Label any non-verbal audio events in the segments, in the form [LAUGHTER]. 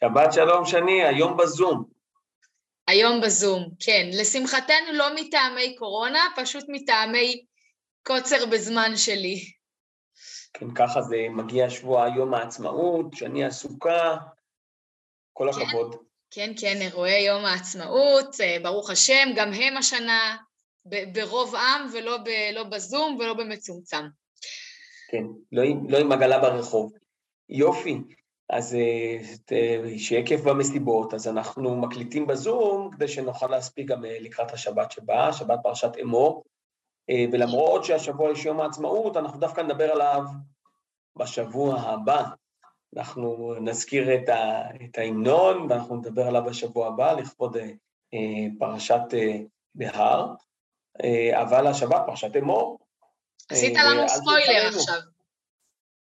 שבת שלום שני, היום בזום. היום בזום, כן. לשמחתנו לא מטעמי קורונה, פשוט מטעמי קוצר בזמן שלי. כן, ככה זה מגיע שבוע יום העצמאות, שאני עסוקה, כל כן, הכבוד. כן, כן, אירועי יום העצמאות, אה, ברוך השם, גם הם השנה ברוב עם ולא ב- לא בזום ולא במצומצם. כן, לא עם, לא עם עגלה ברחוב. יופי, אז אה, שיהיה כיף במסיבות, אז אנחנו מקליטים בזום כדי שנוכל להספיק גם אה, לקראת השבת שבאה, שבת פרשת אמור, אה, ולמרות שהשבוע יש יום העצמאות, אנחנו דווקא נדבר עליו בשבוע הבא. אנחנו נזכיר את, ה, את ההמנון, ואנחנו נדבר עליו בשבוע הבא לכבוד אה, פרשת אה, בהר, אה, אבל השבת פרשת אמור. עשית לנו ספוילר. עכשיו.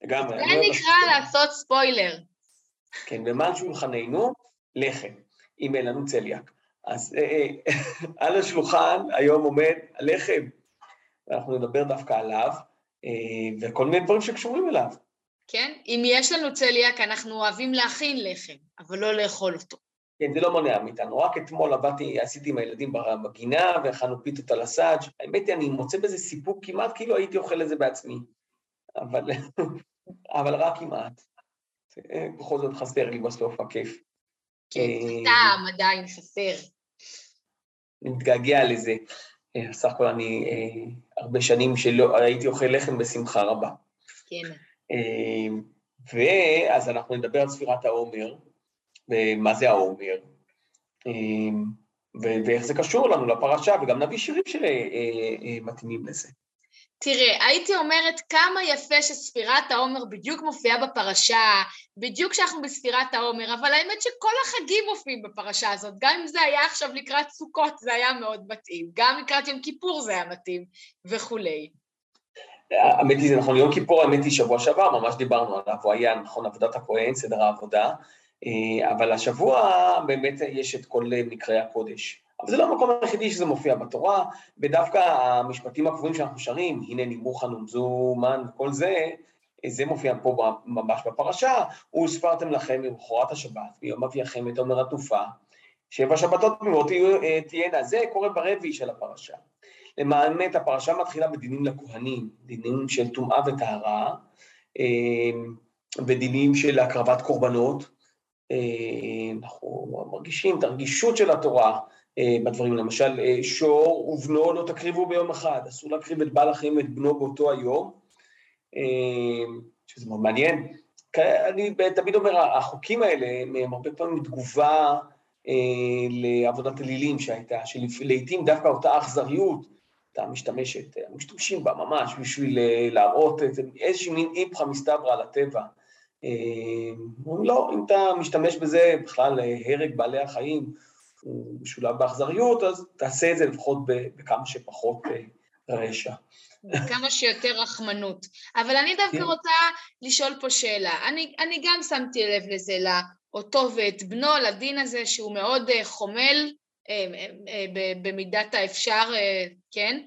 לגמרי. זה נקרא לעשות ספוילר. כן, ומעל שולחננו, לחם, אם אין לנו צליאק. אז אה, אה, [LAUGHS] על השולחן היום עומד הלחם, ואנחנו נדבר דווקא עליו, אה, וכל מיני דברים שקשורים אליו. כן? אם יש לנו צליאק, אנחנו אוהבים להכין לחם, אבל לא לאכול אותו. כן, זה לא מונע מאיתנו. רק אתמול עבדתי, עשיתי עם הילדים בגינה, ואכלנו פיתות על הסאג'. האמת היא, אני מוצא בזה סיפוק כמעט כאילו הייתי אוכל את זה בעצמי. אבל, אבל רק כמעט. אה, בכל זאת חסר לי בסוף הכיף. כן, אה, טעם עדיין חסר. אני מתגעגע לזה. אה, סך הכל אני הרבה שנים שלא הייתי אוכל לחם בשמחה רבה. כן. ואז אנחנו נדבר על ספירת העומר, ומה זה העומר, ואיך זה קשור לנו לפרשה, וגם נביא שירים שמתאימים לזה. תראה, הייתי אומרת כמה יפה שספירת העומר בדיוק מופיעה בפרשה, בדיוק כשאנחנו בספירת העומר, אבל האמת שכל החגים מופיעים בפרשה הזאת, גם אם זה היה עכשיו לקראת סוכות זה היה מאוד מתאים, גם לקראת יום כיפור זה היה מתאים, וכולי. האמת היא, זה נכון, יום כיפור, האמת היא, שבוע שעבר, ממש דיברנו עליו, הוא היה, נכון, עבודת הכהן, סדר העבודה, אה, אבל השבוע באמת יש את כל מקראי הקודש. אבל זה לא המקום היחידי שזה מופיע בתורה, ודווקא המשפטים הקבועים שאנחנו שרים, הנה נימוך נומזומן וכל זה, אה, זה מופיע פה ממש בפרשה, וספרתם לכם ממחרת השבת, ביום אביכם את עומר עטופה, שבע שבתות תמימות אה, תהיינה, זה קורה ברביעי של הפרשה. למען הפרשה מתחילה בדינים לכהנים, דינים של טומאה וטהרה, אה, ודינים של הקרבת קורבנות. אה, אנחנו מרגישים את הרגישות של התורה אה, בדברים, למשל, אה, שור ובנו לא תקריבו ביום אחד, אסור להקריב את בעל החיים ואת בנו באותו היום, אה, שזה מאוד מעניין. אני תמיד אומר, החוקים האלה הם הרבה פעמים תגובה אה, לעבודת אלילים שהייתה, שלעיתים דווקא אותה אכזריות הייתה משתמשת, אה, משתמשים בה ממש בשביל אה, להראות איזושהי מין איפכא מסתברא על הטבע. אה, אומרים, לא, אם אתה משתמש בזה, בכלל אה, הרג בעלי החיים הוא משולב באכזריות, אז תעשה את זה לפחות בכמה שפחות אה, רשע. כמה שיותר רחמנות. אבל אני דווקא כן. רוצה לשאול פה שאלה. אני, אני גם שמתי לב לזה, לאותו ואת בנו, לדין הזה שהוא מאוד אה, חומל אה, במידת האפשר, כן?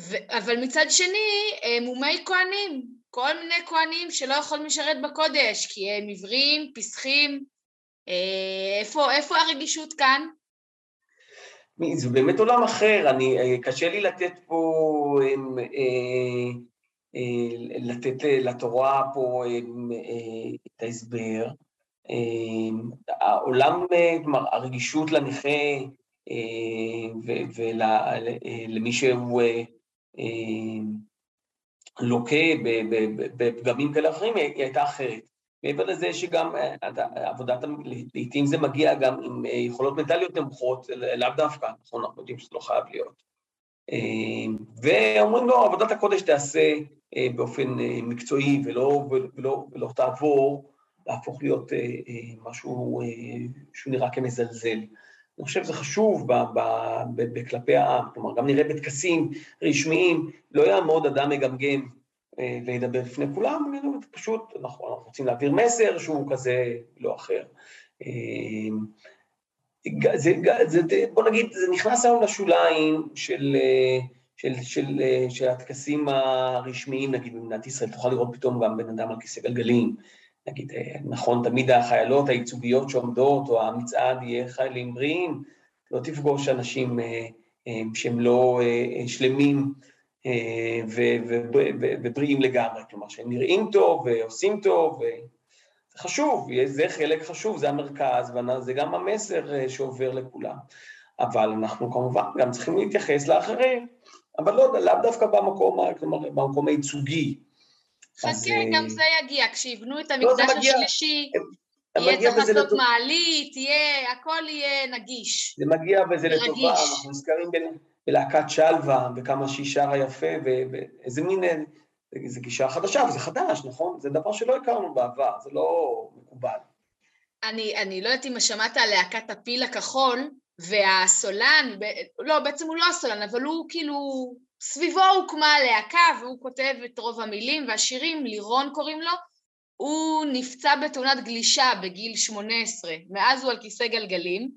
ו- אבל מצד שני, מומי כהנים, כל מיני כהנים שלא יכולים לשרת בקודש, כי הם עיוורים, פסחים. אה, איפה, איפה הרגישות כאן? זה באמת עולם אחר, אני, אה, קשה לי לתת פה, אה, אה, אה, לתת אה, לתורה פה אה, את ההסבר. העולם, כלומר, הרגישות לנכה ולמי שהוא לוקה בפגמים כאלה ואחרים, היא היא הייתה אחרת. מעבר לזה שגם אה, עבודת, לעיתים זה מגיע גם עם אה, יכולות מנטליות נמוכות, לאו דווקא, נכון, אנחנו יודעים שזה לא חייב להיות. אה, ואומרים לו, עבודת הקודש תעשה אה, באופן אה, מקצועי ולא, ולא, ולא תעבור להפוך להיות אה, אה, משהו אה, שהוא נראה כמזלזל. אני חושב שזה חשוב ב- ב- ב- בכלפי העם, כלומר, גם נראה בטקסים רשמיים, לא יעמוד אדם מגמגם אה, וידבר לפני כולם, זה פשוט, אנחנו, אנחנו רוצים להעביר מסר שהוא כזה, לא אחר. אה, זה, ג- זה, זה, בוא נגיד, זה נכנס היום לשוליים של, אה, של, של, אה, של הטקסים הרשמיים, נגיד, במדינת ישראל, תוכל לראות פתאום גם בן אדם על כיסא גלגלים, נגיד, נכון, תמיד החיילות הייצוגיות שעומדות, או המצעד יהיה חיילים בריאים, לא תפגוש אנשים שהם לא שלמים ובריאים לגמרי, כלומר, שהם נראים טוב ועושים טוב, זה חשוב, זה חלק חשוב, זה המרכז, וזה גם המסר שעובר לכולם. אבל אנחנו כמובן גם צריכים להתייחס לאחרים, אבל לא, לאו דווקא במקום, כלומר, במקום הייצוגי. חכה, אז, גם זה יגיע, כשיבנו את לא, המקדש השלישי, יהיה צריך לעשות. מעלית, יהיה, הכל יהיה נגיש. זה מגיע וזה לטובה, אנחנו נזכרים בלהקת שלווה, וכמה שהיא שרה יפה, ואיזה מין, זו גישה חדשה, וזה חדש, נכון? זה דבר שלא הכרנו בעבר, זה לא מקובל. אני, אני לא יודעת אם שמעת על להקת הפיל הכחול, והסולן, לא, בעצם הוא לא הסולן, אבל הוא כאילו, סביבו הוקמה הלהקה והוא כותב את רוב המילים והשירים, לירון קוראים לו, הוא נפצע בתאונת גלישה בגיל 18, מאז הוא על כיסא גלגלים,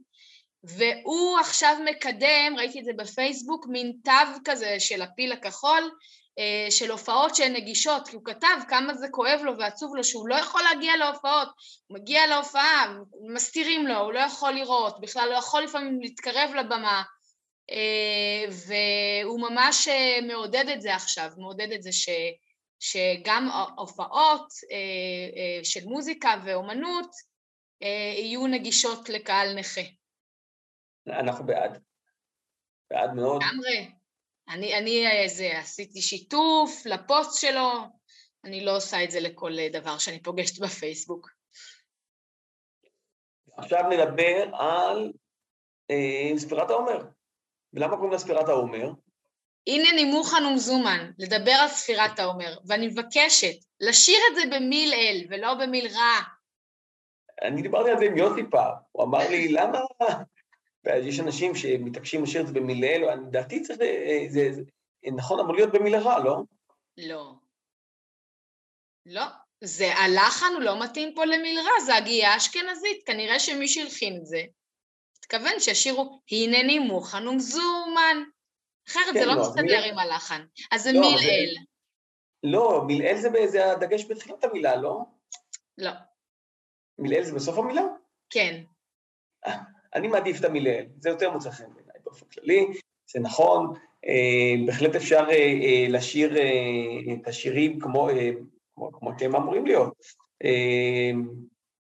והוא עכשיו מקדם, ראיתי את זה בפייסבוק, מין תו כזה של הפיל הכחול, אה, של הופעות שהן נגישות, כי הוא כתב כמה זה כואב לו ועצוב לו שהוא לא יכול להגיע להופעות, הוא מגיע להופעה, מסתירים לו, הוא לא יכול לראות, בכלל לא יכול לפעמים להתקרב לבמה, אה, והוא ממש אה, מעודד את זה עכשיו, מעודד את זה ש, שגם הופעות של מוזיקה ואומנות יהיו נגישות לקהל נכה. אנחנו בעד. בעד מאוד. לגמרי. אני, אני איזה, עשיתי שיתוף לפוסט שלו, אני לא עושה את זה לכל דבר שאני פוגשת בפייסבוק. עכשיו נדבר על אה, ספירת העומר. ולמה קוראים לה ספירת העומר? הנה נימוכן ומזומן, לדבר על ספירת העומר, ואני מבקשת לשיר את זה במיל אל ולא במיל רע. אני דיברתי על זה עם יוסי פעם, הוא אמר לי, למה, ויש אנשים שמתעקשים לשיר את זה במילה אלו, לדעתי צריך, אה, זה, זה נכון, אמור להיות במילה רע, לא? לא. לא. זה הלחן הוא לא מתאים פה למילרע, זה הגייה אשכנזית, כנראה שמי שהלחין את זה, התכוון שישירו הנני מוכן ומזומן. אחרת כן, זה לא, לא מסתדר עם הלחן. אז זה לא, מילאל. לא, מילאל זה, זה הדגש בתחילת המילה, לא? לא. מילאל זה בסוף המילה? כן. אני מעדיף את המילאל, זה יותר מוצא חן בעיניי באופן כללי, זה נכון, אה, בהחלט אפשר אה, אה, לשיר את השירים כמו, כמו, כמו שהם אמורים להיות.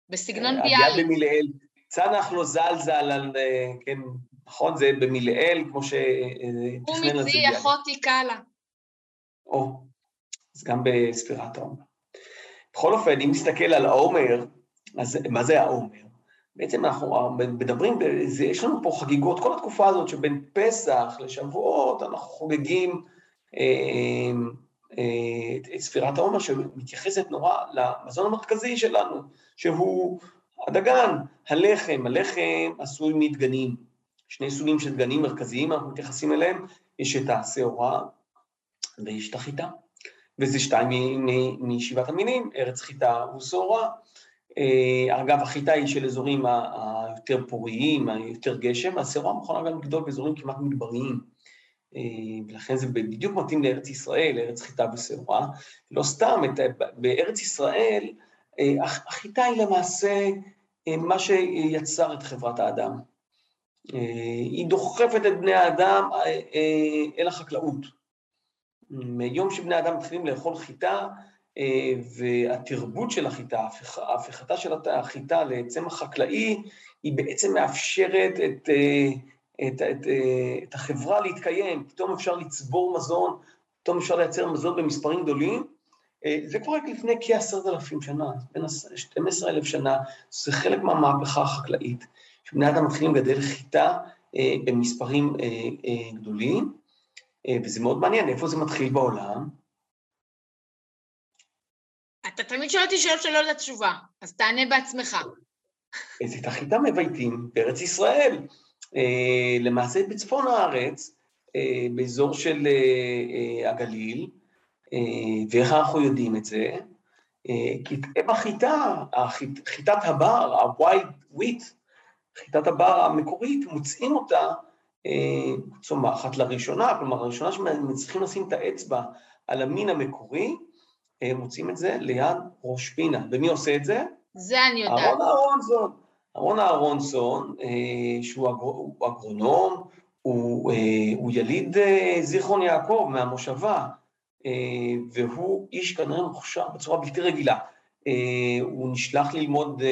בסגנון ביאליק. במילאל, צנח לא זל זל על, כן, נכון, זה במילאל, כמו שתכנן על זה ביאליק. הוא אחותי קלה. או, אז גם בספירת העומר. בכל אופן, אם נסתכל על העומר, אז מה זה העומר? בעצם אנחנו מדברים, יש לנו פה חגיגות, כל התקופה הזאת שבין פסח לשבועות, אנחנו חוגגים אה, אה, את ספירת העומר שמתייחסת נורא למזון המרכזי שלנו, שהוא הדגן, הלחם, הלחם עשוי מדגנים, שני סוגים של דגנים מרכזיים אנחנו מתייחסים אליהם, יש את השעורה ויש את החיטה, וזה שתיים משבעת המינים, ארץ חיטה ושעורה. אה, אגב, החיטה היא של אזורים היותר פוריים, היותר גשם, השעורה מוכנה גם לגדול באזורים כמעט מדבריים. אה, ולכן זה בדיוק מתאים לארץ ישראל, לארץ חיטה ושעורה. לא סתם, בארץ ישראל אה, החיטה היא למעשה מה שיצר את חברת האדם. היא דוחפת את בני האדם אל החקלאות. מיום שבני האדם מתחילים לאכול חיטה, אה, והתרבות של החיטה, ההפיכתה של החיטה לצמח חקלאי, היא בעצם מאפשרת את, אה, את, את, אה, את החברה להתקיים, פתאום אפשר לצבור מזון, פתאום אפשר לייצר מזון במספרים גדולים. זה קורה לפני כעשרת אלפים שנה, בין 12 אלף שנה, זה חלק מהמהפכה החקלאית, שבני אדם מתחילים לגדל חיטה במספרים גדולים, וזה מאוד מעניין, איפה זה מתחיל בעולם? אתה תמיד שואל אותי שאלות שלא יודעת תשובה, אז תענה בעצמך. את החיטה מבייתים בארץ ישראל. אה, למעשה בצפון הארץ, אה, באזור של אה, הגליל, ואיך אנחנו יודעים את זה? כי בחיטה, חיטת הבר, ה-white wheat, חיטת הבר המקורית, מוצאים אותה צומחת לראשונה, כלומר, לראשונה שמצליחים לשים את האצבע על המין המקורי, מוצאים את זה ליד ראש פינה. ומי עושה את זה? זה אני יודעת. אהרון אהרונסון. אהרון אהרונסון, שהוא אגרונום, הוא, הוא יליד זיכרון יעקב מהמושבה, והוא איש כנראה מוכשר בצורה בלתי רגילה. הוא נשלח ללמוד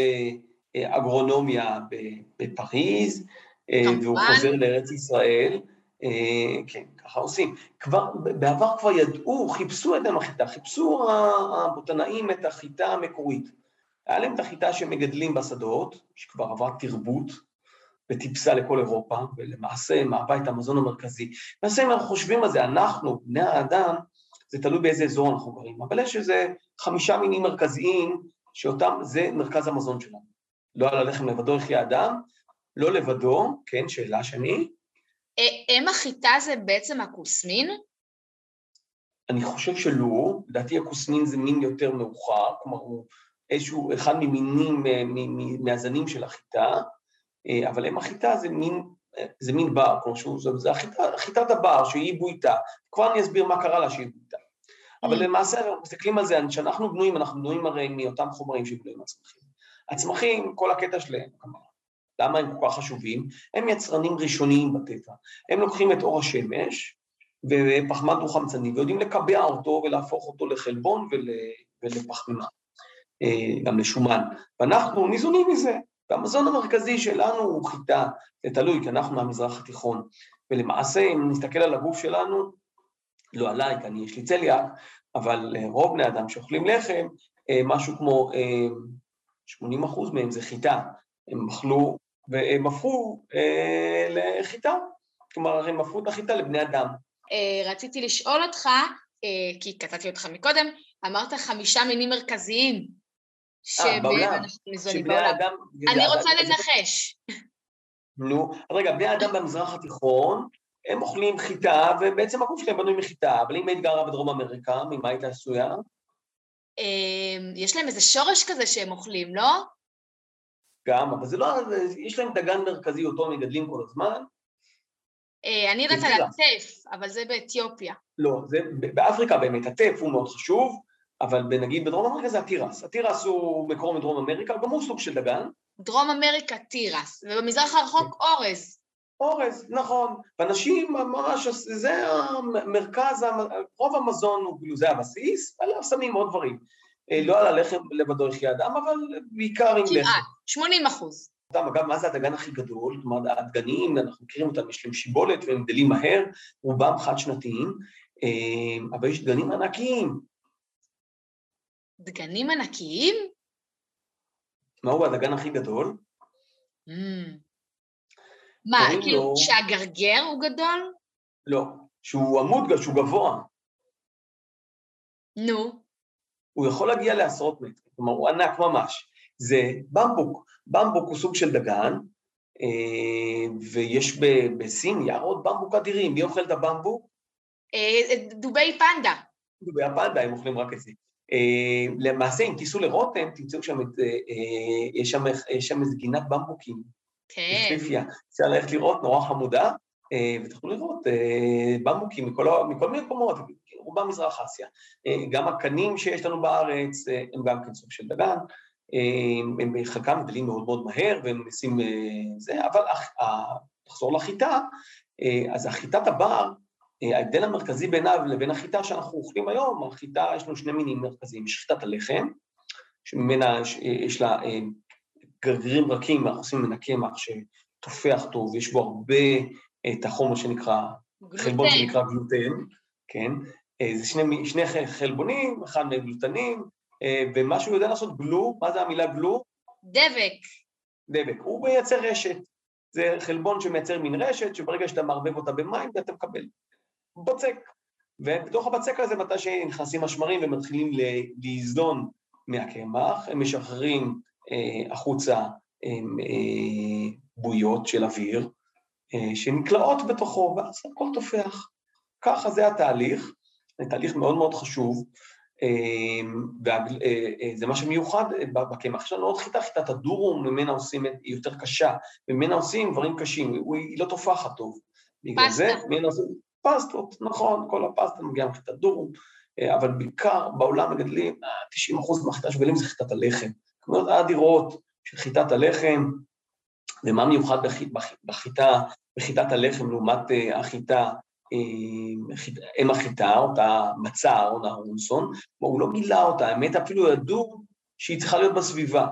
אגרונומיה בפריז, והוא חוזר לארץ ישראל. כן, ככה עושים. כבר, בעבר כבר ידעו, חיפשו את החיטה, חיפשו הבוטנאים את החיטה המקורית. היה להם את החיטה שמגדלים בשדות, שכבר עברה תרבות וטיפסה לכל אירופה, ולמעשה מהווה את המזון המרכזי. למעשה, אם אנחנו חושבים על זה, אנחנו, בני האדם, זה תלוי באיזה אזור אנחנו גרים, אבל יש איזה חמישה מינים מרכזיים, שאותם, זה מרכז המזון שלנו. לא על הלחם לבדו יחיה אדם, לא לבדו, כן, שאלה שני. אם החיטה זה בעצם הכוסמין? אני חושב שלא, לדעתי הכוסמין זה מין יותר מאוחר, כלומר הוא איזשהו אחד ממינים, מהזנים של החיטה, אבל אם החיטה זה מין, זה מין בר, כלומר שהוא, זה החיטה, חיטת הבר שהיא בויתה, כבר אני אסביר מה קרה לה שהיא בויתה. אבל למעשה, אנחנו מסתכלים על זה, כשאנחנו בנויים, אנחנו בנויים הרי מאותם חומרים שבנויים הצמחים. הצמחים, כל הקטע שלהם, כלומר, למה הם כל כך חשובים? הם יצרנים ראשוניים בטבע. הם לוקחים את אור השמש ופחמן דו-חמצני ויודעים לקבע אותו ולהפוך אותו לחלבון ול, ולפחמימה, גם לשומן. ואנחנו ניזונים מזה. והמזון המרכזי שלנו הוא חיטה, זה תלוי, כי אנחנו מהמזרח התיכון. ולמעשה, אם נסתכל על הגוף שלנו, לא עליי, כי אני יש לי צליאק, אבל רוב בני אדם שאוכלים לחם, משהו כמו 80 אחוז מהם זה חיטה. הם אכלו והם הפכו אה, לחיטה, כלומר, הם הפכו את החיטה לבני אדם. אה, רציתי לשאול אותך, אה, כי קטעתי אותך מקודם, אמרת חמישה מינים מרכזיים. שבעולם, שבני אדם... אני רוצה לנחש. נו, אז רגע, בני אדם במזרח התיכון, הם אוכלים חיטה, ובעצם הגוף שלהם בנוי מחיטה, אבל אם היית גרה בדרום אמריקה, ממה היית עשויה? יש להם איזה שורש כזה שהם אוכלים, לא? גם, אבל זה לא, יש להם דגן מרכזי, אותו הם מגדלים כל הזמן. אני יודעת על הטף, אבל זה באתיופיה. לא, זה באפריקה באמת, הטף הוא מאוד חשוב, אבל נגיד בדרום אמריקה זה התירס. התירס הוא מקור מדרום אמריקה, גם הוא סוג של דגן. דרום אמריקה תירס, ובמזרח הרחוק אורז. אורז, נכון. ואנשים ממש, זה המרכז, רוב המזון הוא כאילו זה הבסיס, ועליו שמים עוד דברים. לא על הלחם לבדו יחיה אדם, אבל בעיקר עם לחם. כמעט, 80 אחוז. אגב, מה זה הדגן הכי גדול? כלומר, הדגנים, אנחנו מכירים אותם, יש להם שיבולת והם גדלים מהר, רובם חד-שנתיים, אבל יש דגנים ענקיים. דגנים ענקיים? מהו הדגן הכי גדול? מה, כאילו שהגרגר הוא גדול? לא, שהוא עמוד, שהוא גבוה. נו. הוא יכול להגיע לעשרות מטרים, כלומר הוא ענק ממש. זה במבוק, במבוק הוא סוג של דגן, ויש בסין יערות במבוק אדירים, מי אוכל את הבמבוק? דובי פנדה. דובי הפנדה, הם אוכלים רק את זה. למעשה, אם תיסעו לרותם, תמצאו שם את, יש שם, יש שם איזה גינת במבוקים. כן. יפהפייה. אפשר ללכת לראות, נורא חמודה, ותוכלו לראות במבוקים מכל, מכל מיני מקומות, רובם מזרח אסיה. גם הקנים שיש לנו בארץ הם גם כן סוג של דגן, הם בחלקם גדלים מאוד מאוד מהר והם עושים זה, אבל תחזור לחיטה, אז החיטת הבר, ההבדל המרכזי ביניו לבין החיטה שאנחנו אוכלים היום, החיטה יש לנו שני מינים מרכזיים, יש חיטת הלחם, שממנה יש, יש לה גרגירים רכים, אנחנו עושים ממנה קמח שתופח טוב, יש בו הרבה את החומר שנקרא. חלבון שנקרא גלוטן, כן? זה שני, שני חלבונים, אחד מהם גלוטנים, ומה שהוא יודע לעשות גלו, מה זה המילה גלו? דבק. דבק, הוא מייצר רשת. זה חלבון שמייצר מין רשת, שברגע שאתה מערבב אותה במים, אתה מקבל בצק. ובתוך הבצק הזה, מתי שנכנסים השמרים ומתחילים להזדון מהקמח, הם משחררים אה, החוצה אה, בויות של אוויר, אה, שנקלעות בתוכו, ואז הכל תופח. ככה זה התהליך, זה תהליך מאוד מאוד חשוב, וזה מה שמיוחד בקמח. יש לנו עוד חיטה, חיטת הדורום, ממנה עושים, היא יותר קשה, ממנה עושים דברים קשים, היא לא תופחת טוב. בגלל זה, ממנה עושים פסטות, נכון, כל הפסטה מגיעה מחיטת דורום, אבל בעיקר בעולם מגדלים, 90 אחוז מהחיטה שמגדלים זה חיטת הלחם. כמויות אדירות של חיטת הלחם, ומה מיוחד בחיטה, בחיטת הלחם לעומת החיטה אם החיטה, אותה מצה, אורנה אהרונסון, הוא לא מילא אותה, האמת אפילו ידעו שהיא צריכה להיות בסביבה.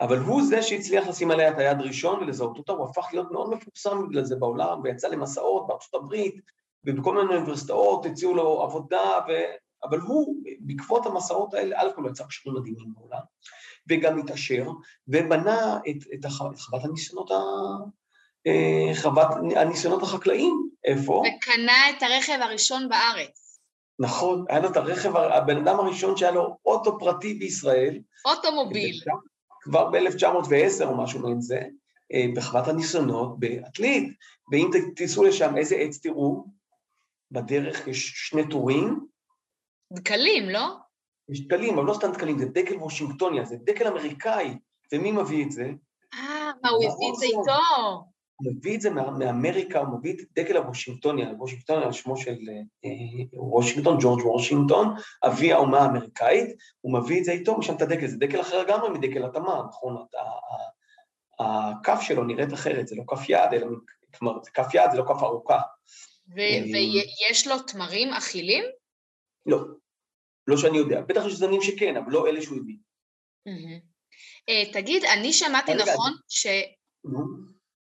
אבל הוא זה שהצליח לשים עליה את היד ראשון ולזהות אותה, הוא הפך להיות מאוד מפורסם בגלל זה בעולם, ויצא למסעות בארצות הברית, ובכל מיני אוניברסיטאות הציעו לו עבודה, ו... אבל הוא, בעקבות המסעות האלה, א' כל יצר קשרים מדהימים בעולם, וגם התעשר, ובנה את, את, הח... את חוות הניסיונות. אה, חוות הניסיונות החקלאיים, איפה? וקנה את הרכב הראשון בארץ. נכון, היה לו את הרכב, הבן אדם הראשון שהיה לו אוטו פרטי בישראל. אוטומוביל. כבר ב-1910 או משהו מעין זה, אה, בחוות הניסיונות בעתלית, ואם תיסעו לשם, איזה עץ תראו? בדרך יש שני טורים. דקלים, לא? יש דקלים, אבל לא סתם דקלים, זה דקל וושינגטוניה, זה דקל אמריקאי, ומי מביא את זה? אה, מה, הוא הביא את זה איתו? מביא את זה מאמריקה, הוא מביא את דגל הוושינגטוני, וושינגטון על שמו של אה, וושינגטון, ג'ורג' וושינגטון, אבי האומה האמריקאית, הוא מביא את זה איתו, משם את הדגל, זה דגל אחר לגמרי מדגל התמר, נכון? הכף שלו נראית אחרת, זה לא כף יד, אלא, כלומר, זה כף יד, זה לא כף ארוכה. אה, ויש לו תמרים אכילים? לא, לא שאני יודע. בטח יש זנים שכן, אבל לא אלה שהוא הביא. אה, תגיד, אני שמעתי נכון ש...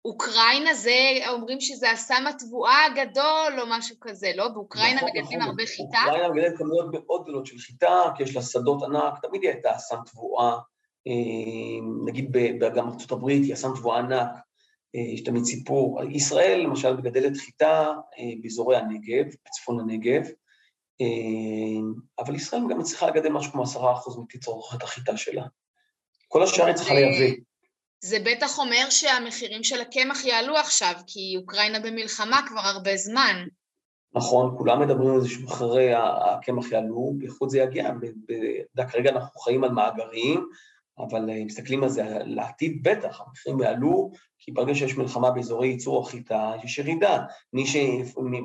אוקראינה זה, אומרים שזה הסם התבואה הגדול או משהו כזה, לא? באוקראינה נכון, מגדלים נכון. הרבה חיטה? אוקראינה מגדלת כמויות מאוד גדולות של חיטה, כי יש לה שדות ענק, תמיד היא הייתה אסם תבואה. אה, נגיד גם ארצות הברית היא אסם תבואה ענק, אה, יש תמיד סיפור. ישראל למשל מגדלת חיטה אה, באזורי הנגב, בצפון הנגב, אבל ישראל גם מצליחה לגדל משהו כמו עשרה אחוז מתצרוכת החיטה שלה. כל השאר היא צריכה לייבא. זה בטח אומר שהמחירים של הקמח יעלו עכשיו, כי אוקראינה במלחמה כבר הרבה זמן. נכון, כולם מדברים על זה שמחירי הקמח יעלו, בייחוד זה יגיע, כרגע אנחנו חיים על מאגרים, אבל אה, מסתכלים על זה לעתיד בטח, המחירים יעלו, כי ברגע שיש מלחמה באזורי ייצור החיטה, יש ירידה. מי, ש...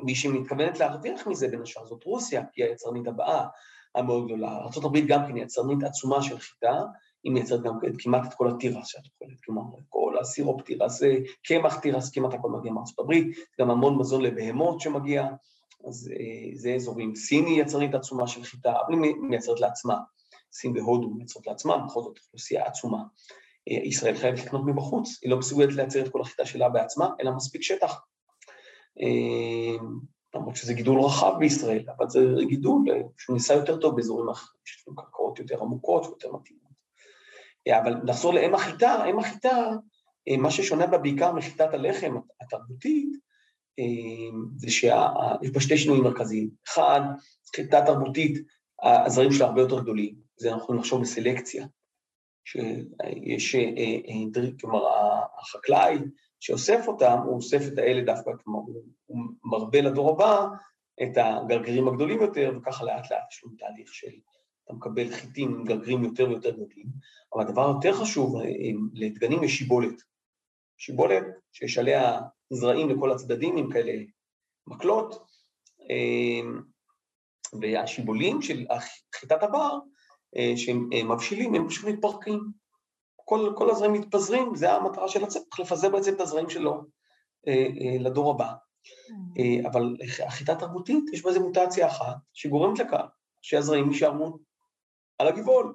מי שמתכוונת להרוויח מזה בין השאר זאת רוסיה, כי היא היצרנית הבאה המאוד גדולה. ארה"ב גם כן יצרנית עצומה של חיטה, היא מייצרת גם כמעט את כל התירס שאת יכולת, כלומר, כל הסירופ תירס, קמח תירס, כמעט הכל מגיע מארצות הברית, גם המון מזון לבהמות שמגיע, אז אה, זה אזורים. סין היא יצרנית עצומה של חיטה, אבל היא מייצרת לעצמה. סין והודו מייצרות לעצמה, בכל זאת אוכלוסייה עצומה. אה, ישראל חייבת לקנות מבחוץ, היא לא מסוגלת לייצר את כל החיטה שלה בעצמה, אלא מספיק שטח. אה, למרות שזה גידול רחב בישראל, אבל זה גידול ניסה יותר טוב באזורים אחרים, יש לנו קרקעות יותר עמוקות ויותר מתאימות. אבל נחזור לאם החיטה, אם החיטה, אה, מה ששונה בה בעיקר מחיטת הלחם התרבותית, אה, זה שיש בה שתי שינויים מרכזיים. אחד, חיטה תרבותית, הזרים שלה הרבה יותר גדולים, זה אנחנו לחשוב בסלקציה, שיש, אה, כלומר, החקלאי שאוסף אותם, הוא אוסף את האלה דווקא, כלומר, הוא מרבה לדור הבא את הגרגרים הגדולים יותר, וככה לאט לאט יש לנו תהליך של אתה מקבל חיטים עם גרגרים יותר ויותר גדולים, אבל הדבר היותר חשוב, אה, לדגנים יש שיבולת. שיבולת שיש עליה זרעים לכל הצדדים עם כאלה מקלות, אה, והשיבולים של חיטת הבר, אה, שהם מבשילים, הם פשוט מתפרקים. כל, כל הזרעים מתפזרים, זה המטרה של הצמח, לפזר בעצם את הזרעים שלו לדור הבא. אבל החיטה התרבותית, יש בה איזו מוטציה אחת שגורמת לכך שהזרעים יישארו על הגבעול.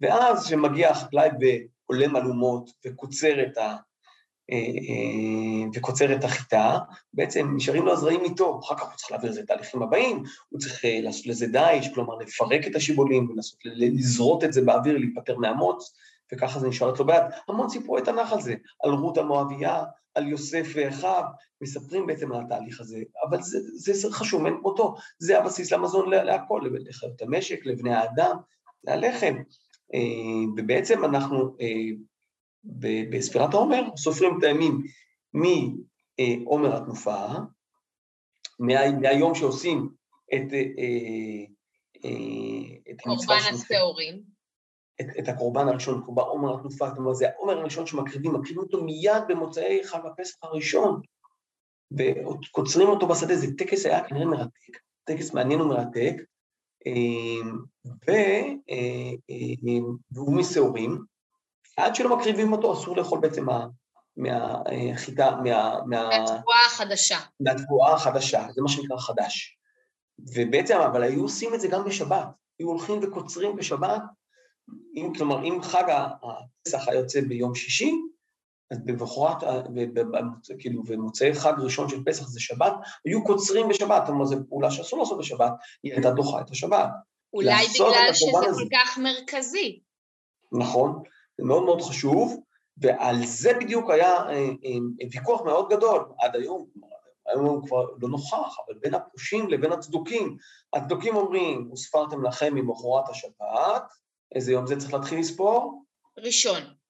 ואז כשמגיע החקלאי ועולה מהלומות וקוצר את, ה, אה, אה, וקוצר את החיטה, בעצם נשארים לו הזרעים איתו, אחר כך הוא צריך להעביר את זה תהליכים הבאים, הוא צריך אה, לעשות לזה דייש, כלומר לפרק את השיבולים ולנסות לזרות את זה באוויר, להיפטר מהמוץ, וככה זה נשאר אצלו ביד. המון סיפורי תנ"ך על זה, על רות המואביה, על יוסף ואחיו, מספרים בעצם על התהליך הזה, אבל זה, זה חשוב מאין כמותו, זה הבסיס למזון להכל, לחיות המשק, לבני האדם, זה הלחם. אה, ובעצם אנחנו אה, בספירת העומר סופרים את הימים מעומר התנופה, מהיום שעושים את, אה, את קורבן השעורים. את, את הקורבן הראשון, קורבן עומר התנופה, אומרת, זה העומר הראשון שמקריבים, מקריבים אותו מיד במוצאי חג הפסח הראשון, וקוצרים אותו בשדה, זה טקס היה כנראה מרתק, טקס מעניין ומרתק, והוא משעורים, עד שלא מקריבים אותו אסור לאכול בעצם מהחיטה, מה... מהתבואה החדשה. מהתבואה החדשה, זה מה שנקרא חדש. ובעצם, אבל היו עושים את זה גם בשבת, היו הולכים וקוצרים בשבת, אם, כלומר, אם חג הפסח היה יוצא ביום שישי, אז בבחורת, כאילו, במוצאי חג ראשון של פסח זה שבת, היו קוצרים בשבת, כלומר, זו פעולה שאסור לעשות בשבת, היא הייתה דוחה את השבת. אולי בגלל שזה כל כך מרכזי. נכון, זה מאוד מאוד חשוב, ועל זה בדיוק היה אה, אה, ויכוח מאוד גדול עד היום, היום הוא כבר לא נוכח, אבל בין הפרושים לבין הצדוקים, הצדוקים אומרים, הוספרתם לכם ממחרת השבת, איזה יום זה צריך להתחיל לספור? ראשון.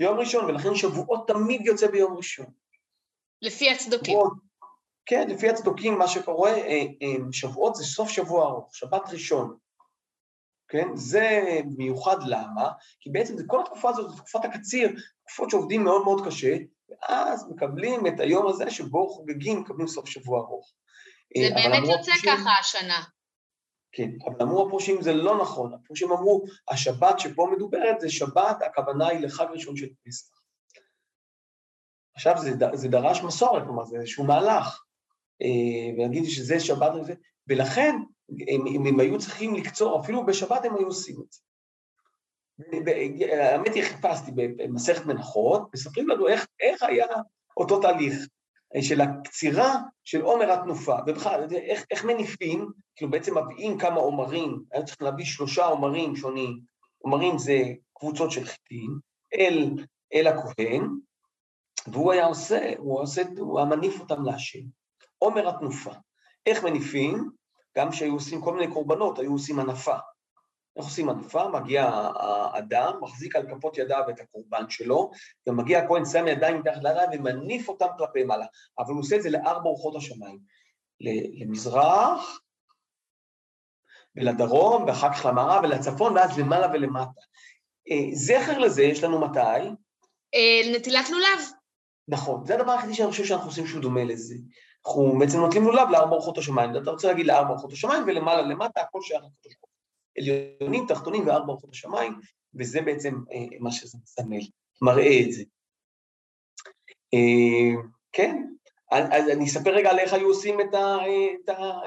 יום ראשון, ולכן שבועות תמיד יוצא ביום ראשון. לפי הצדוקים. כן, לפי הצדוקים, מה שקורה, אה, שבועות זה סוף שבוע ארוך, שבת ראשון. כן? זה מיוחד למה? כי בעצם זה כל התקופה הזאת, תקופת הקציר, תקופות שעובדים מאוד מאוד קשה, ואז מקבלים את היום הזה שבו חוגגים, מקבלים סוף שבוע ארוך. זה אה, באמת יוצא ככה השנה. כן, אבל אמרו הפרושים זה לא נכון, הפרושים אמרו, השבת שפה מדוברת זה שבת, הכוונה היא לחג ראשון של פסח. עכשיו זה, זה דרש מסורת, כלומר זה איזשהו מהלך, אה, ולהגיד שזה שבת, ולכן אם, אם הם היו צריכים לקצור, אפילו בשבת הם היו עושים את זה. האמת היא, חיפשתי במסכת מנחות, מספרים לנו איך, איך היה אותו תהליך של הקצירה של עומר התנופה, ובכלל, איך, איך מניפים, כאילו בעצם מביאים כמה עומרים, היה צריך להביא שלושה עומרים שונים, עומרים זה קבוצות של חיטים, אל, אל הכהן, והוא היה עושה, הוא עושה, הוא היה מניף אותם להשם. עומר התנופה. איך מניפים? גם כשהיו עושים כל מיני קורבנות, היו עושים הנפה. איך עושים הנפה? מגיע האדם, מחזיק על כפות ידיו את הקורבן שלו, ומגיע הכהן, שם ידיים מתחת לידיים ומניף אותם כלפי מעלה. אבל הוא עושה את זה לארבע רוחות השמיים. למזרח, ולדרום, ואחר כך למערב ולצפון, ואז למעלה ולמטה. אה, זכר לזה יש לנו מתי? אה, נטילת לולב. נכון, זה הדבר היחידי שאני חושב שאנחנו עושים שהוא דומה לזה. אנחנו בעצם נותנים לולב לארבע אורחות השמיים. אתה רוצה להגיד לארבע אורחות השמיים, ולמעלה למטה הכל שייך לקדוש ברוך עליונים, תחתונים וארבע אורחות השמיים, וזה בעצם אה, מה שזה מסמל, מראה את זה. אה, כן, אז אני אספר רגע על איך היו עושים את, ה, את, ה,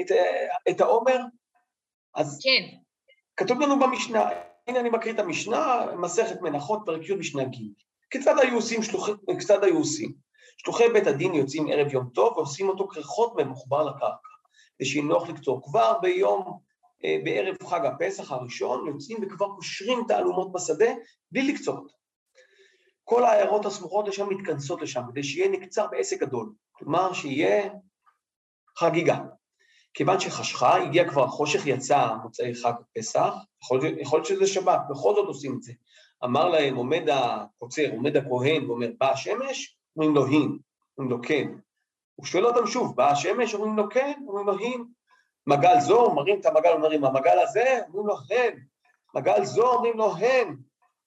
את, ה, את העומר. אז כן. כתוב לנו במשנה, הנה אני מקריא את המשנה, מסכת מנחות, פרק י' משנה ג'. כיצד היו עושים שלוחי, כיצד היו עושים? שלוחי בית הדין יוצאים ערב יום טוב ועושים אותו כריכות ממוחבר לקרקע, ושיהיה נוח לקצור. כבר ביום, אה, בערב חג הפסח הראשון, יוצאים וכבר קושרים תעלומות בשדה בלי לקצור אותה. כל העיירות הסמוכות לשם מתכנסות לשם, כדי שיהיה נקצר בעסק גדול, כלומר שיהיה חגיגה. כיוון שחשכה, הגיע כבר החושך, יצא מוצאי חג פסח, יכול, יכול שזה שבת, בכל זאת עושים את זה. אמר להם, עומד הקוצר, עומד הכהן ואומר, באה השמש, אומרים לו הין, אומרים לו כן. הוא שואל אותם שוב, באה השמש? אומרים לו כן, אומרים לו הין. מגל זו, מראים את המגל, אומרים, המגל הזה? אומרים לו הן. מגל זו, אומרים לו הן.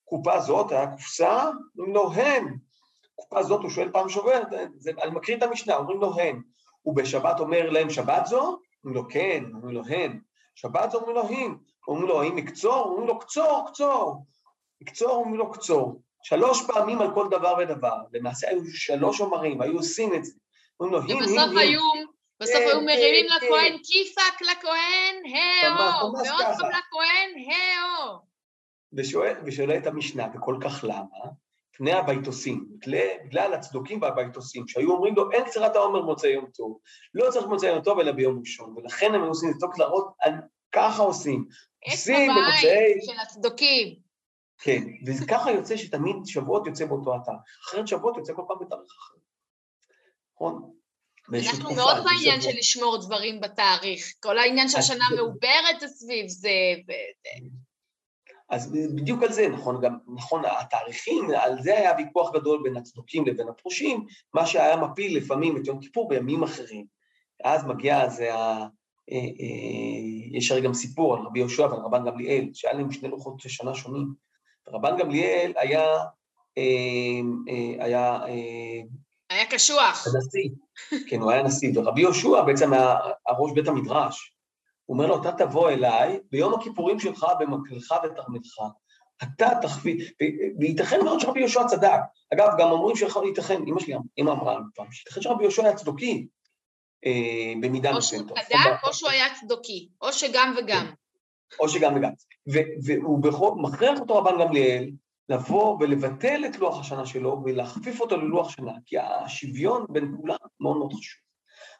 קופה זאת, היה קופסה? אומרים לו הן. קופה זאת, הוא שואל פעם שובר, אני מקריא את המשנה, אומרים לו הן. הוא בשבת אומר להם, שבת זו? אומרים לו כן, אומרים לו הן. שבת זו, אומרים לו הין. אומרים לו, האם מקצור? אומרים לו, קצור, קצור. מקצור, אומרים לו, קצור. שלוש פעמים על כל דבר ודבר. למעשה היו שלוש אומרים, היו עושים את זה. אומרים לו, הין, הין. היו, בסוף כן, היו מרימים כן, לכהן כן. כיפק לכהן, הו, ועוד פעם לכהן, הו. ושואל את המשנה, וכל כך למה? פני הביתוסים, בגלל הצדוקים והביתוסים, שהיו אומרים לו, אין קצירת העומר מוצא יום טוב, לא צריך מוצא יום טוב אלא ביום ראשון, ולכן הם עושים את זה, להראות, ככה עושים. עושים במוצאי... של הצדוקים. כן, וככה יוצא שתמיד שבועות יוצא באותו התאריך, אחרת שבועות יוצא כל פעם בתאריך אחר. נכון? אנחנו מאוד בעניין של לשמור דברים בתאריך, כל העניין של שנה מעוברת סביב זה. אז בדיוק על זה, נכון, גם, נכון, התאריכים, על זה היה ויכוח גדול בין הצדוקים לבין הפרושים, מה שהיה מפיל לפעמים את יום כיפור בימים אחרים. אז מגיע זה ה... אה, אה, יש הרי גם סיפור על רבי יהושע ועל רבן גמליאל, שהיה להם שני לוחות שנה שונים. רבן גמליאל היה... אה, אה, היה... אה, היה קשוח. הנשיא, כן, הוא היה נשיא, ורבי יהושע בעצם היה הראש בית המדרש. הוא אומר לו, אתה תבוא אליי ביום הכיפורים שלך במקלך ותרמילך. אתה תחביא, וייתכן מאוד שרבי יהושע צדק. אגב, גם אומרים שיכול להתכן, אמא שלי, אמא אמרה פעם, שייתכן שרבי יהושע היה צדוקי אה, במידה מסוימת. או שהוא צדק או שהוא היה צדוקי, או שגם וגם. או שגם וגם. והוא מכריח אותו רבן גמליאל לבוא ולבטל את לוח השנה שלו ולהכפיף אותו ללוח שנה, כי השוויון בין כולם מאוד מאוד חשוב.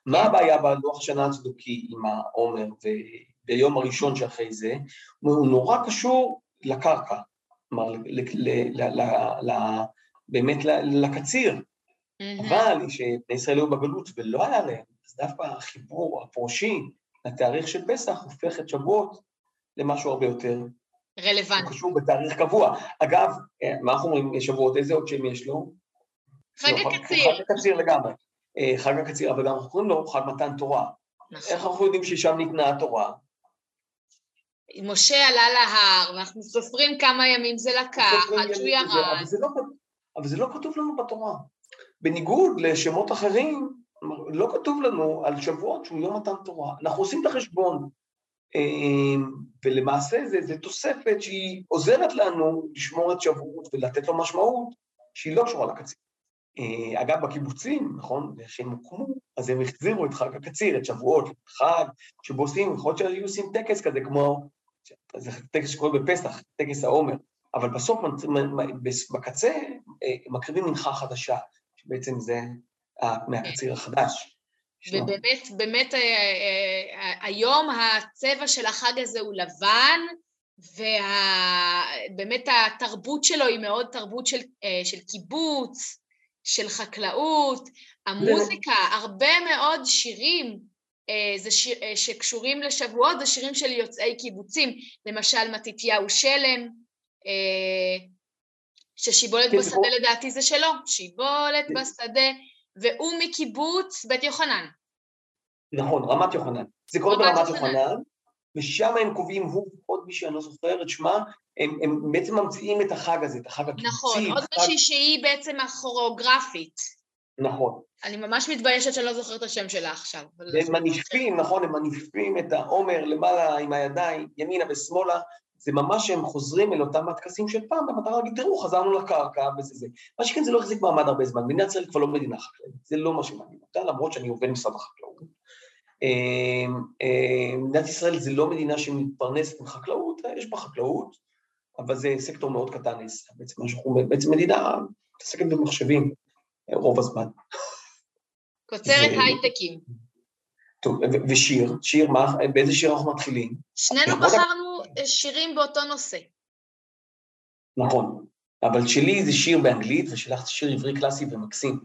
מה הבעיה בלוח השנה הצדוקי עם העומר וביום הראשון שאחרי זה? הוא נורא קשור לקרקע, כלומר, באמת לקציר. אבל כשבני ישראל היו בגלות ולא היה להם, אז דווקא החיבור הפורשי לתאריך של פסח הופך את שבועות למשהו הרבה יותר רלוונטי. הוא קשור בתאריך קבוע. אגב, אה, מה אנחנו אומרים שבועות, איזה עוד שם יש לו? חג לא, הקציר. חג הקציר לגמרי. אה, חג הקציר, אבל גם אנחנו קוראים לו חג מתן תורה. נכון. איך אנחנו יודעים ששם ניתנה התורה? משה עלה להר, ואנחנו סופרים כמה ימים זה לקח, עד שהוא ירד. לא אבל זה לא כתוב לנו בתורה. בניגוד לשמות אחרים, לא כתוב לנו על שבועות שהוא יום מתן תורה. אנחנו עושים את החשבון. אמ, ולמעשה זה, תוספת שהיא עוזרת לנו לשמור את שבועות ולתת לו משמעות שהיא לא קשורה לקציר. אה, אגב, בקיבוצים, נכון, כשהם הוקמו, אז הם החזירו את חג הקציר, את שבועות, חג שבו עושים, יכול להיות שהיו עושים טקס כזה כמו, זה טקס שקורה בפסח, טקס העומר, אבל בסוף, בקצה, אה, מקריבים מנחה חדשה, שבעצם זה מהקציר החדש. ובאמת, באמת אה, אה, אה, היום הצבע של החג הזה הוא לבן, ובאמת התרבות שלו היא מאוד תרבות של, של קיבוץ, של חקלאות, המוזיקה, הרבה מאוד שירים זה שיר, שקשורים לשבועות, זה שירים של יוצאי קיבוצים, למשל מתתיהו שלם, ששיבולת כן, בשדה לדעתי זה שלו, שיבולת כן. בשדה, והוא מקיבוץ בית יוחנן. נכון, רמת יוחנן. זה קורה ברמת יוחנן, ושם הם קובעים, הוא עוד מישהי, אני לא זוכר את שמה, הם, הם בעצם ממציאים את החג הזה, את החג הקיבוצי. נכון, עוד חג... מישהי שהיא בעצם הכוריאוגרפית. נכון. אני ממש מתביישת שאני לא זוכרת את השם שלה עכשיו. הם מניפים, נכון, הם מניפים את העומר למעלה עם הידיים, ימינה ושמאלה, זה ממש שהם חוזרים אל אותם הטקסים של פעם, במטרה להגיד, תראו, חזרנו לקרקע וזה זה. מה שכן, זה לא החזיק מעמד הרבה זמן, מדינת ישראל כבר לא מדינה חקלאית, זה לא מה שמעניין אותה, למרות שאני עובד במשרד החקלאות. אמ, אמ, מדינת ישראל זה לא מדינה שמתפרנסת מחקלאות, יש בה חקלאות, אבל זה סקטור מאוד קטן, בעצם, בעצם מדינה מתעסקת במחשבים רוב הזמן. קוצרת הייטקים. טוב, ושיר, שיר, מה, באיזה שיר אנחנו מתחילים? שנינו בחרנו שירים באותו נושא. נכון, אבל שלי זה שיר באנגלית, ושלך זה שיר עברי קלאסי ומקסים.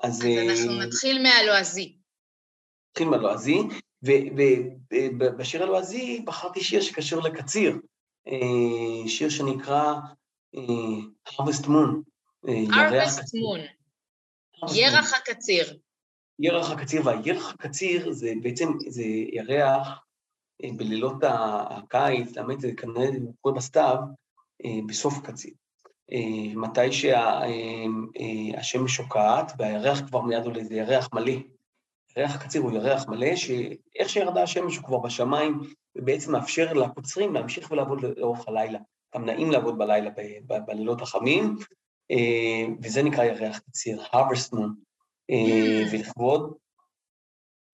אז, אז אנחנו אה, נתחיל מהלועזי. נתחיל מהלועזי, ובשיר הלועזי בחרתי שיר שקשור לקציר, אה, שיר שנקרא אה, Harvest Moon. Harvest Moon, ירח הקציר. ירח הקציר, והירח הקציר זה בעצם, זה ירח אה, בלילות הקיץ, האמת זה כנראה קורה בסתיו, אה, בסוף הקציר. אה, מתי שהשמש שוקעת והירח כבר מיד עולה, זה ירח מלא. ירח הקציר הוא ירח מלא, שאיך שירדה השמש הוא כבר בשמיים, ובעצם מאפשר לקוצרים להמשיך ולעבוד לאורך הלילה. גם נעים לעבוד בלילה, בלילות החמים, וזה נקרא ירח קציר, harvest moon. אה, mm. ולכבוד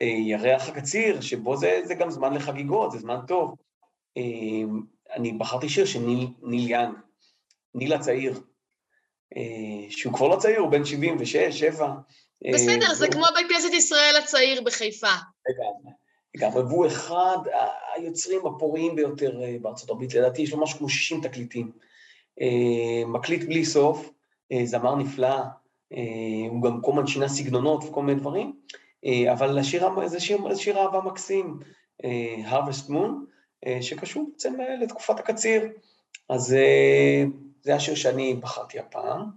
אה, ירח הקציר, שבו זה, זה גם זמן לחגיגות, זה זמן טוב. אה, אני בחרתי שיר של ניל, ניל יאנג, ניל הצעיר, שהוא כבר לא צעיר, הוא בן 76, 7. בסדר, זה כמו בית כנסת ישראל הצעיר בחיפה. לגמרי, לגמרי, והוא אחד היוצרים הפוריים ביותר בארצות הברית, לדעתי יש לו משהו כמו 60 תקליטים. מקליט בלי סוף, זמר נפלא, אה, הוא גם כל הזמן שינה סגנונות וכל מיני דברים, אה, אבל השיר, זה שיר, זה שיר אהבה מקסים, אה, Harvest Moon, שקשור בעצם לתקופת הקציר. אז זה השיר שאני בחרתי הפעם.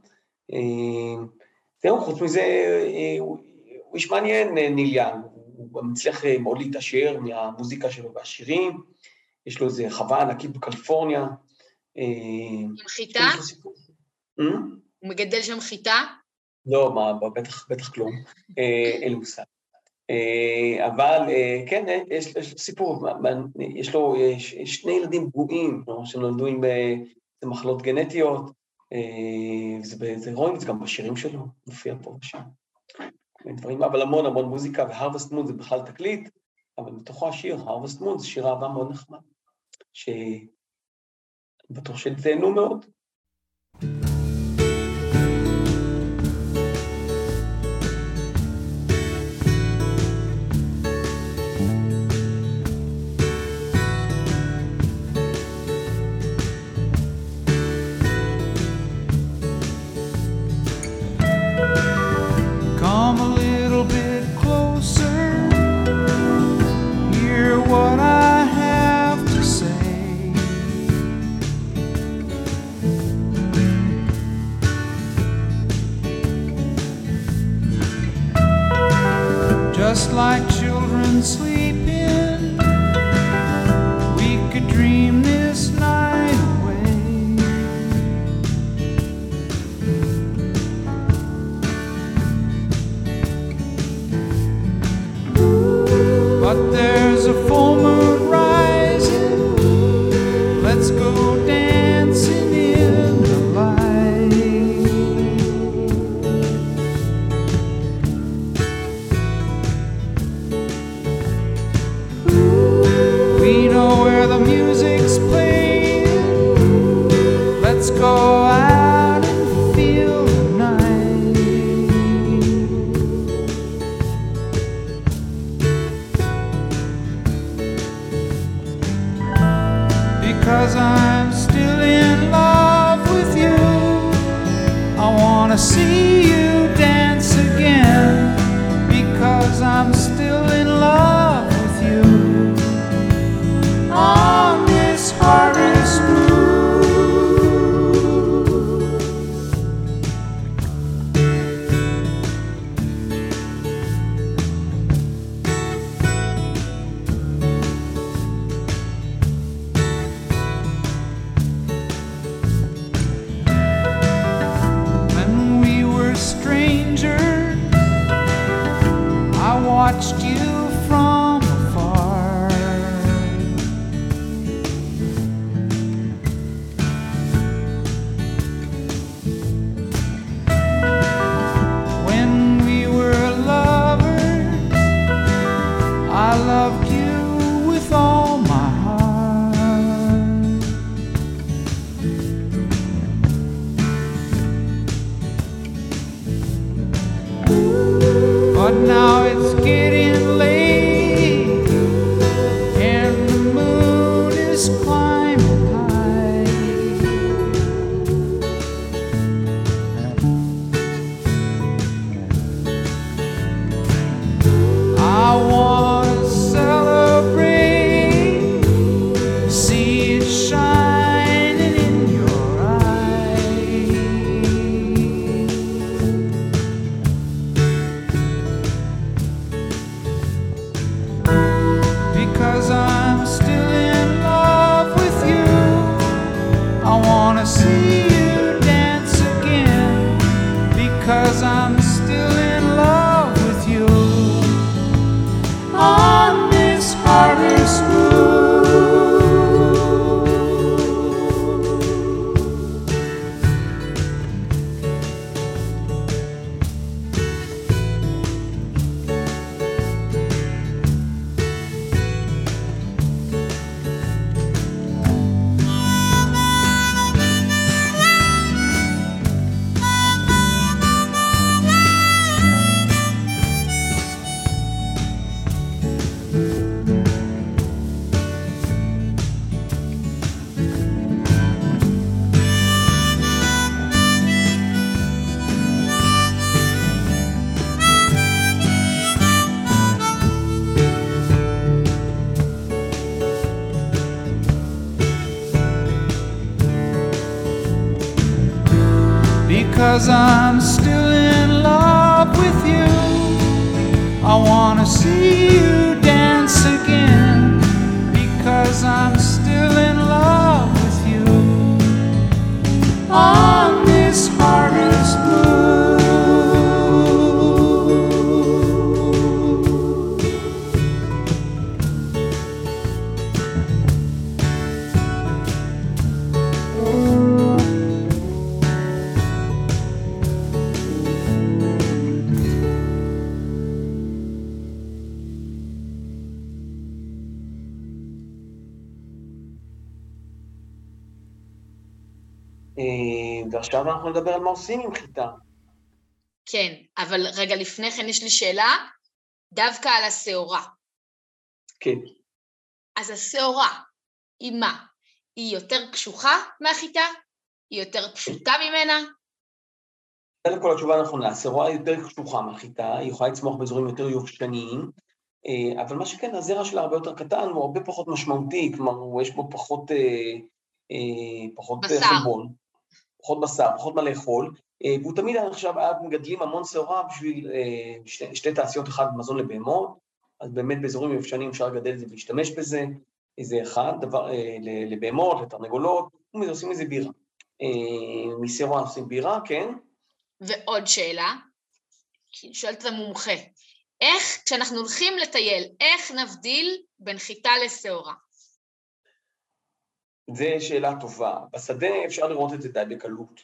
זהו, חוץ מזה, הוא איש מעניין, ניל יאנג, הוא גם הצליח מאוד להתעשר מהמוזיקה שלו והשירים, יש לו איזו חווה ענקית בקליפורניה. עם חיטה? הוא מגדל שם חיטה? לא, מה, בטח, בטח כלום, אין לי מושג. אה, אבל כן, יש, יש סיפור, יש לו שני ילדים פגועים, שנולדו עם מחלות גנטיות, וזה רואים את זה גם בשירים שלו, מופיע פה ושם. דברים, אבל המון המון מוזיקה, והרווסט מון זה בכלל תקליט, אבל מתוכו השיר, הרווסט מון, זה שיר אהבה מאוד נחמד, שבטוח שתהנו מאוד. just like children sleeping. ועכשיו אנחנו נדבר על מה עושים עם חיטה. כן, אבל רגע לפני כן יש לי שאלה, דווקא על השעורה. כן. אז השעורה, היא מה? היא יותר קשוחה מהחיטה? היא יותר פשוטה ממנה? קודם כל התשובה נכונה, השעורה יותר קשוחה מהחיטה, היא יכולה לצמוח באזורים יותר יובשניים, אה, אבל מה שכן, הזרע שלה הרבה יותר קטן, הוא הרבה פחות משמעותי, כלומר, יש בו פחות, אה, אה, פחות. חלבון, פחות בשר, פחות מה לאכול, והוא תמיד היה נחשב, היה מגדלים המון שעורה בשביל שתי, שתי תעשיות, אחד מזון לבהמות, אז באמת באזורים יבשניים אפשר לגדל את זה ולהשתמש בזה, זה אחד, דבר, לבהמות, לתרנגולות, עושים מזה בירה. משעורה עושים בירה, כן. ועוד שאלה, שואלת את המומחה, איך, כשאנחנו הולכים לטייל, איך נבדיל בין חיטה לשעורה? זו שאלה טובה. בשדה אפשר לראות את זה די בקלות.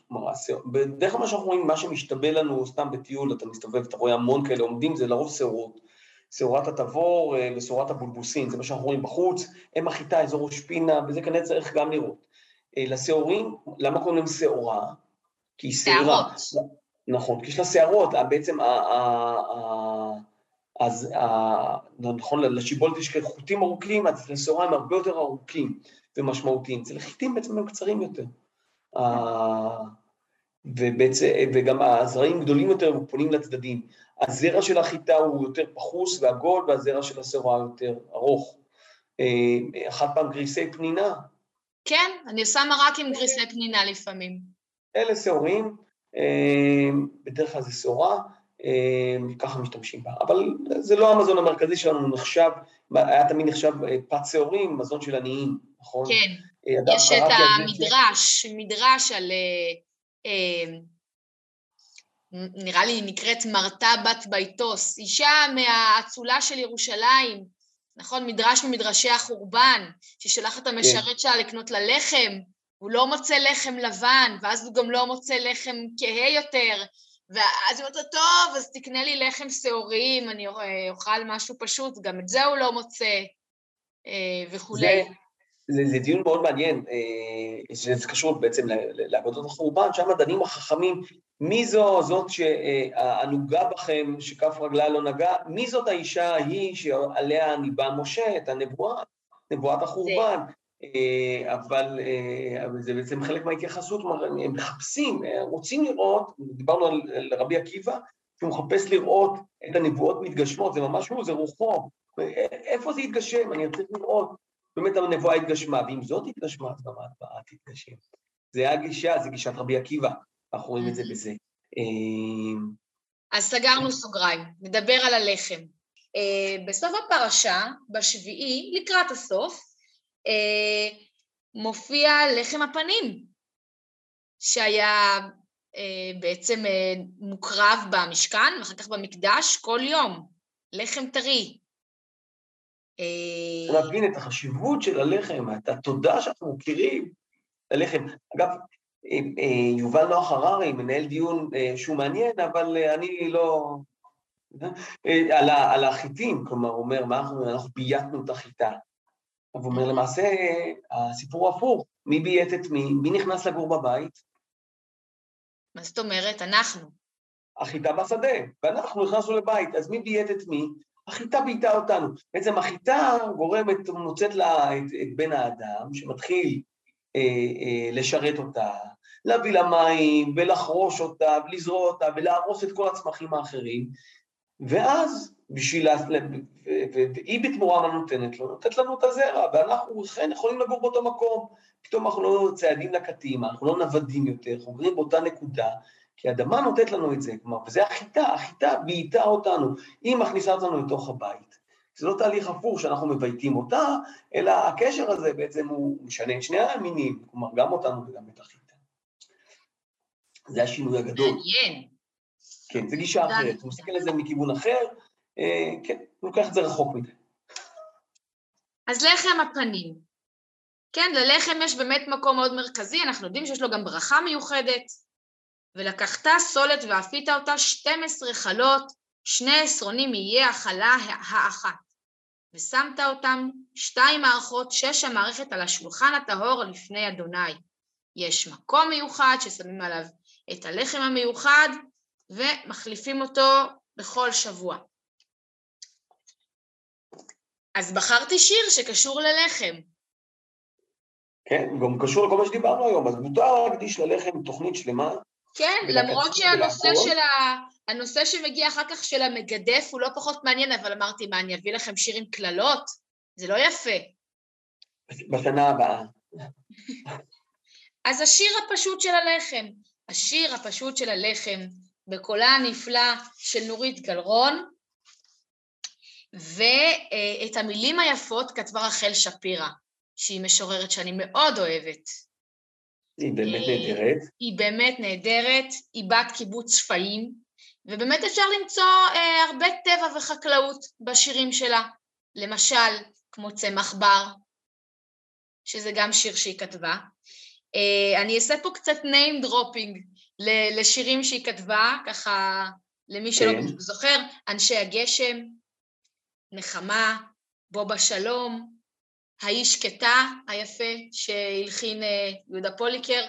בדרך כלל מה שאנחנו רואים, מה שמשתבא לנו סתם בטיול, אתה מסתובב, אתה רואה המון כאלה עומדים, זה לרוב שעורות. שעורת התבור אה, ושעורת הבולבוסין, זה מה שאנחנו רואים בחוץ, הם החיטה, אזור ראש פינה, וזה כנראה צריך גם לראות. אה, לשעורים, למה קוראים להם שעורה? כי היא שערה. שערות. נכון, כי יש לה שערות, בעצם אז נכון, לשיבולת יש חוטים ארוכים, אז לשעורה הם הרבה יותר ארוכים ומשמעותיים. אצל החיטים בעצם הם קצרים יותר. ובעצם, וגם הזרעים גדולים יותר ופונים לצדדים. הזרע של החיטה הוא יותר פחוס ועגול, והזרע של השעורה יותר ארוך. אה, אחת פעם גריסי פנינה. כן, אני עושה מרק עם גריסי פנינה לפעמים. אלה שעורים, אה, בדרך כלל זה שעורה. אמ, ככה משתמשים בה. אבל זה לא המזון המרכזי שלנו, נחשב, היה תמיד נחשב אה, פת שעורים, מזון של עניים, נכון? כן, אה, יש את המדרש, מדרש על... אה, נראה לי נקראת מרתה בת ביתוס, אישה מהאצולה של ירושלים, נכון? מדרש ממדרשי החורבן, ששולחת המשרת כן. שלה לקנות לה לחם, הוא לא מוצא לחם לבן, ואז הוא גם לא מוצא לחם כהה יותר, ואז היא אומרת לו, טוב, אז תקנה לי לחם שעורים, אני אוכל משהו פשוט, גם את זה הוא לא מוצא, אה, וכולי. זה, זה, זה דיון מאוד מעניין, אה, שזה קשור בעצם לעבודות החורבן, שם דנים החכמים, מי זו זאת שהנוגה בכם, שכף רגלה לא נגע, מי זאת האישה ההיא שעליה ניבא משה את הנבואה, נבואת החורבן. אה, אבל, אה, אבל זה בעצם חלק מההתייחסות, הם מחפשים, אה, רוצים לראות, דיברנו על, על רבי עקיבא, שהוא מחפש לראות את הנבואות מתגשמות, זה ממש הוא, זה רוחו, איפה זה יתגשם? אני צריך לראות, באמת הנבואה התגשמה, ואם זאת התגשמה, אז גם ההטבעה תתגשם. זה הגישה, זה גישת רבי עקיבא, אנחנו רואים את זה בזה. אז סגרנו סוגריים, נדבר על הלחם. בסוף הפרשה, בשביעי, לקראת הסוף, אה, מופיע לחם הפנים, שהיה אה, בעצם אה, מוקרב במשכן ואחר כך במקדש כל יום, לחם טרי. אה... להבין את החשיבות של הלחם, את התודה שאנחנו מכירים ללחם. אגב, אה, אה, יובל נוח הררי מנהל דיון שהוא מעניין, אבל אני לא... על החיטים, כלומר, הוא אומר, מה אנחנו, אנחנו בייתנו את החיטה. הוא אומר, למעשה, הסיפור הפוך, מי ביית את מי? מי נכנס לגור בבית? מה זאת אומרת? אנחנו. החיטה בשדה, ואנחנו נכנסנו לבית, אז מי ביית את מי? החיטה בייתה אותנו. בעצם החיטה גורמת, מוצאת לה את, את בן האדם, שמתחיל אה, אה, לשרת אותה, להביא לה מים, ולחרוש אותה, ולזרוע אותה, ולהרוס את כל הצמחים האחרים, ואז בשביל, והיא בתמורה מה נותנת לו? נותנת לנו את הזרע, ואנחנו אכן יכולים לגור באותו מקום. פתאום אנחנו לא צעדים לקטימה, אנחנו לא נוודים יותר, אנחנו גרים באותה נקודה, כי האדמה נותנת לנו את זה, כלומר, וזה החיטה, החיטה בעיטה אותנו, היא מכניסה אותנו לתוך הבית. זה לא תהליך הפוך שאנחנו מבייתים אותה, אלא הקשר הזה בעצם הוא משנה את שני המינים, כלומר, גם אותנו וגם את החיטה. זה השינוי הגדול. מעניין. כן, זו גישה אחרת, הוא מסתכל על זה מכיוון אחר, כן, הוא לוקח את זה רחוק מדי. אז לחם הפנים. כן, ללחם יש באמת מקום מאוד מרכזי, אנחנו יודעים שיש לו גם ברכה מיוחדת. ולקחת סולת ואפית אותה 12 חלות, שני עשרונים יהיה החלה האחת. ושמת אותם שתיים מערכות, שש המערכת על השולחן הטהור לפני אדוני. יש מקום מיוחד ששמים עליו את הלחם המיוחד ומחליפים אותו בכל שבוע. אז בחרתי שיר שקשור ללחם. כן, גם קשור לכל מה שדיברנו היום, אז מותר להקדיש ללחם תוכנית שלמה. כן, למרות שהנושא של ה... הנושא שמגיע אחר כך של המגדף הוא לא פחות מעניין, אבל אמרתי, מה, אני אביא לכם שיר עם קללות? זה לא יפה. בשנה הבאה. [LAUGHS] אז השיר הפשוט של הלחם, השיר הפשוט של הלחם, בקולה הנפלא של נורית גלרון, ואת המילים היפות כתבה רחל שפירא, שהיא משוררת שאני מאוד אוהבת. היא באמת נהדרת. היא באמת נהדרת, היא בת קיבוץ שפיים, ובאמת אפשר למצוא אה, הרבה טבע וחקלאות בשירים שלה. למשל, כמו צמח בר, שזה גם שיר שהיא כתבה. אה, אני אעשה פה קצת name dropping לשירים שהיא כתבה, ככה למי שלא כן. זוכר, אנשי הגשם, נחמה, בו בשלום, האיש שקטה היפה שהלחין אה, יהודה פוליקר,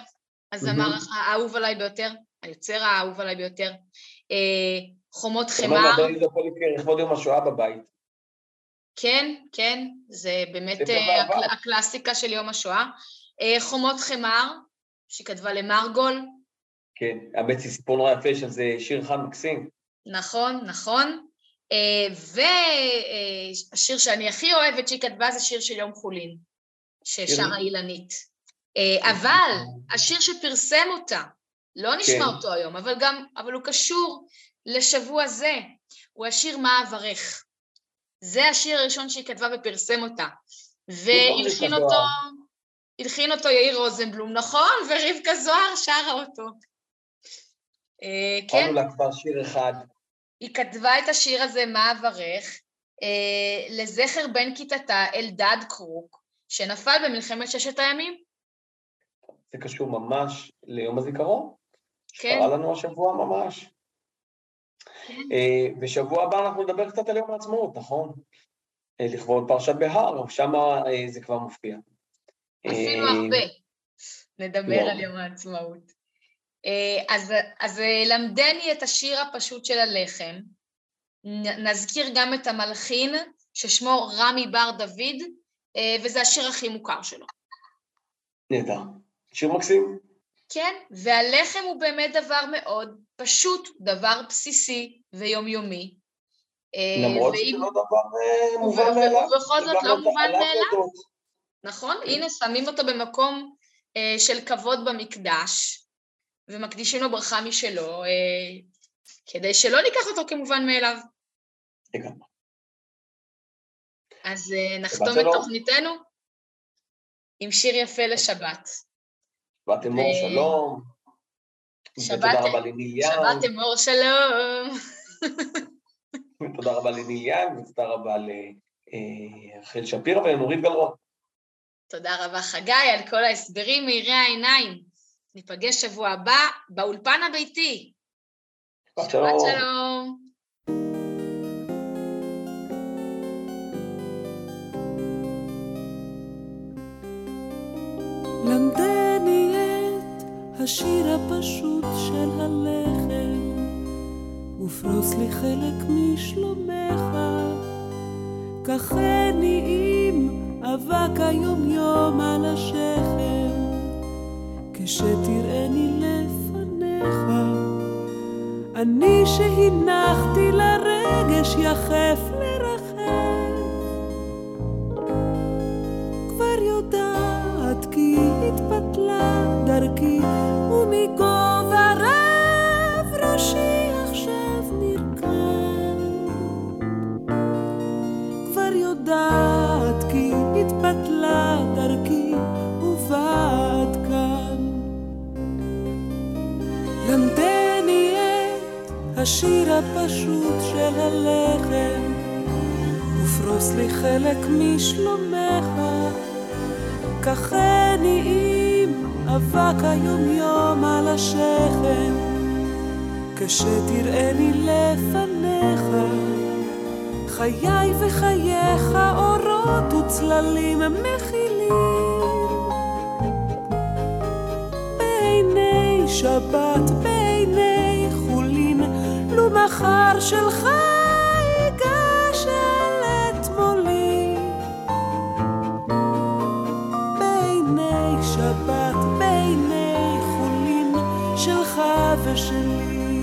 הזמר האהוב עליי ביותר, היוצר האהוב עליי ביותר, אה, חומות חמר. אמרנו, יהודה פוליקר לכבוד יום השואה בבית. כן, כן, זה באמת הקל, הקלאסיקה של יום השואה. חומות חמר, שכתבה למרגול. כן, היא סיפור נורא יפה שזה שיר חם מקסים. נכון, נכון. והשיר שאני הכי אוהבת שהיא כתבה זה שיר של יום חולין, ששרה אילנית. אבל השיר שפרסם אותה, לא נשמע כן. אותו היום, אבל גם, אבל הוא קשור לשבוע זה, הוא השיר מה אברך. זה השיר הראשון שהיא כתבה ופרסם אותה. והלחין אותו, הלחין אותו יאיר רוזנבלום, נכון? ורבקה זוהר שרה אותו. כן. קראנו לה כבר שיר אחד. היא כתבה את השיר הזה, מה אברך, אה, לזכר בן כיתתה, אלדד קרוק, שנפל במלחמת ששת הימים. זה קשור ממש ליום הזיכרון, כן. שקרה לנו השבוע ממש. כן. אה, בשבוע הבא אנחנו נדבר קצת על יום העצמאות, נכון? אה, לכבוד פרשת בהר, שם אה, זה כבר מופיע. אפילו הרבה נדבר לא. על יום העצמאות. אז, אז למדני את השיר הפשוט של הלחם, נזכיר גם את המלחין ששמו רמי בר דוד, וזה השיר הכי מוכר שלו. נהדר. שיר מקסים. כן, והלחם הוא באמת דבר מאוד פשוט, דבר בסיסי ויומיומי. למרות שזה לא דבר אה, מובן מאליו. ובכל זאת לא מובן מאליו. נכון. הנה שמים אותו במקום אה, של כבוד במקדש, ומקדישים לו ברכה משלו, אה, כדי שלא ניקח אותו כמובן מאליו. לגמרי. אז נחתום את תוכניתנו עם שיר יפה לשבת. שבת אמור שלום. שבת אמור שלום. תודה רבה לניל ים, ותודה רבה לרחל שפירא ולנורית גלרון. תודה רבה חגי על כל ההסברים מאירי העיניים. ניפגש שבוע הבא באולפן הביתי. שבת שלום. למדני את השיר הפשוט של הלחם ופרוס לי חלק משלומך, קחני עם אבק היומיום על השכם, כשתראני לפניך. אני שהנחתי לרגש יחף השיר הפשוט של הלחם, ופרוס לי חלק משלומך. קחני עם אבק היומיום על השכם, כשתראני לפניך. חיי וחייך אורות וצללים מכילים. בעיני שבת, בעיני... מחר שלך ייגש אל אתמולי. בעיני שבת, בעיני חולין, שלך ושלי.